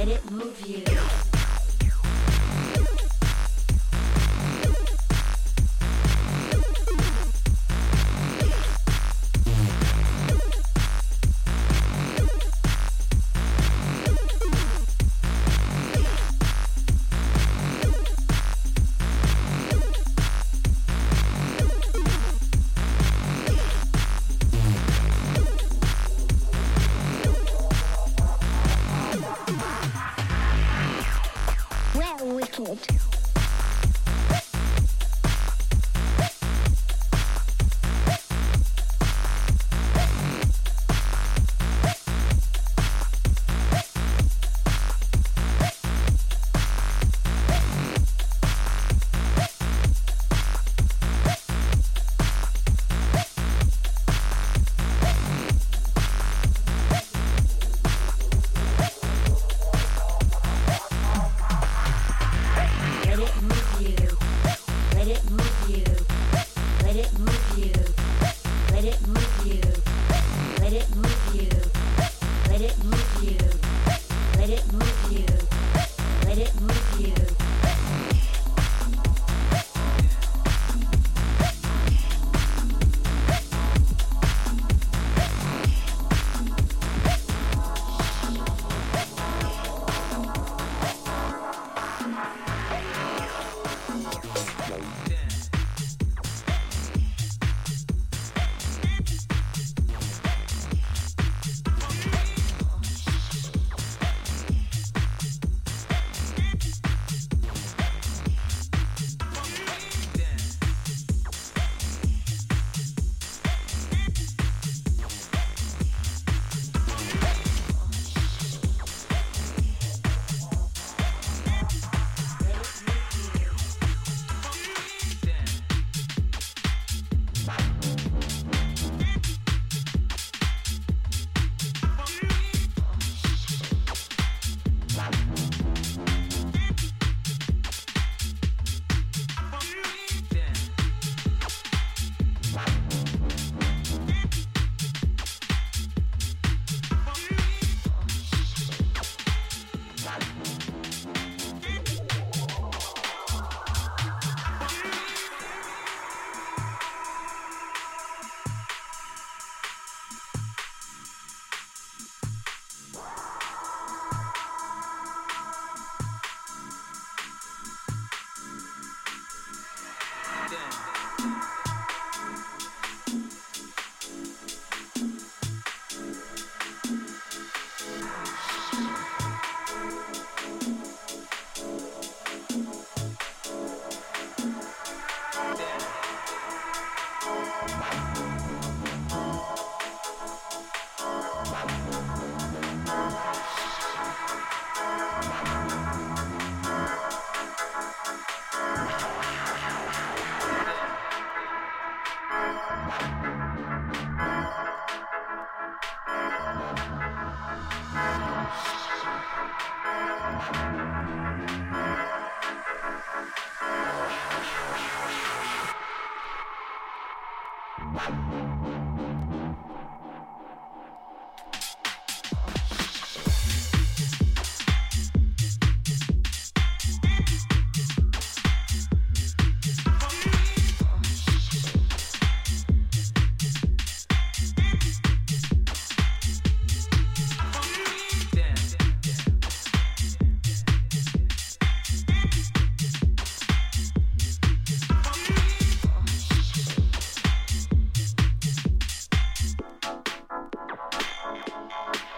Let it move you. kid. Damn.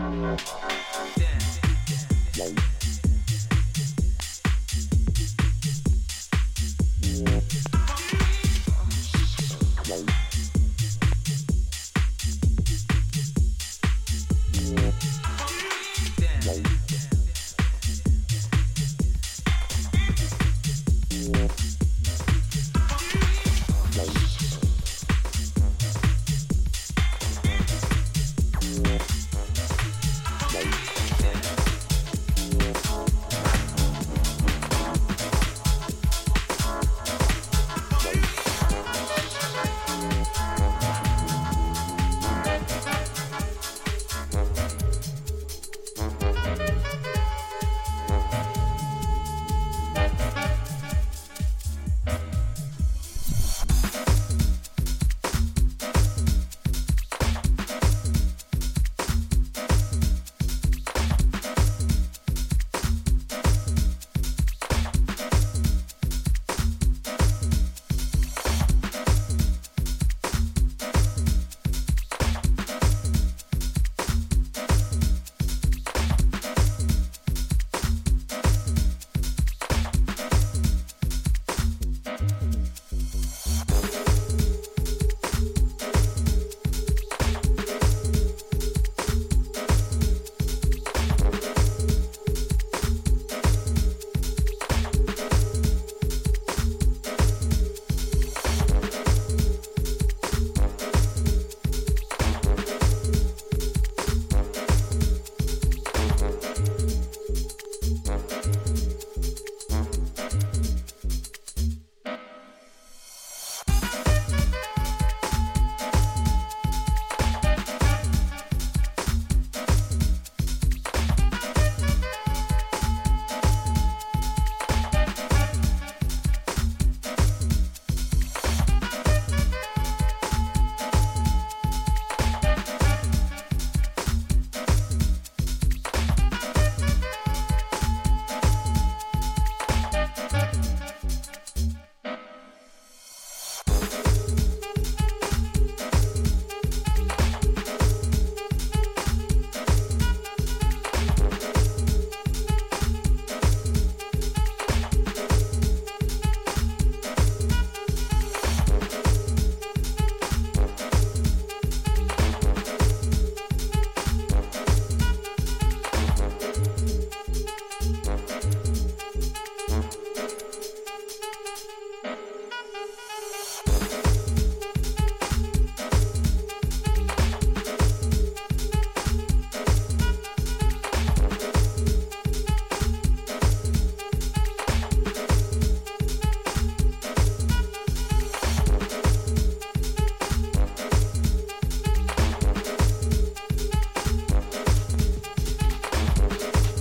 Yeah.